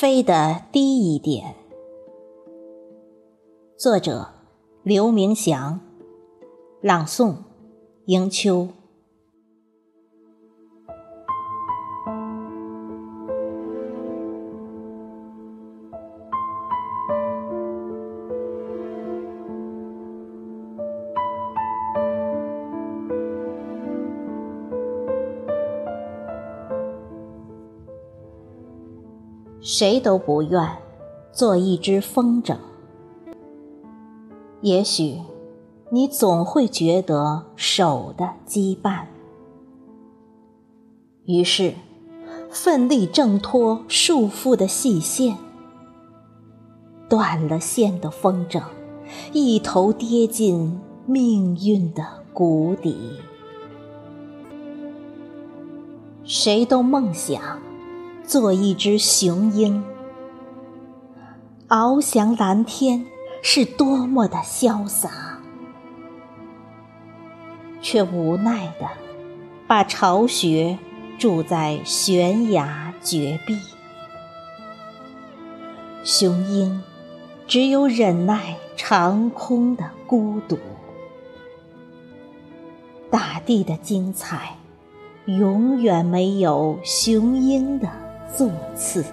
飞得低一点。作者：刘明祥，朗诵：迎秋。谁都不愿做一只风筝，也许你总会觉得手的羁绊，于是奋力挣脱束缚的细线，断了线的风筝一头跌进命运的谷底。谁都梦想。做一只雄鹰，翱翔蓝天是多么的潇洒，却无奈的把巢穴筑在悬崖绝壁。雄鹰只有忍耐长空的孤独，大地的精彩永远没有雄鹰的。座次，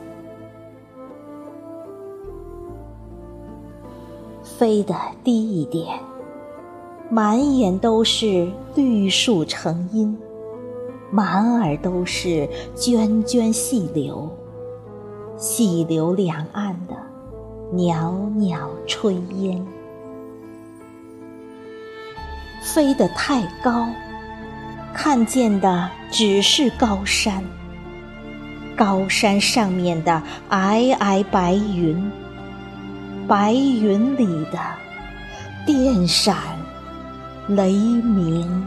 飞得低一点，满眼都是绿树成荫，满耳都是涓涓细流，细流两岸的袅袅炊烟。飞得太高，看见的只是高山。高山上面的皑皑白云，白云里的电闪雷鸣。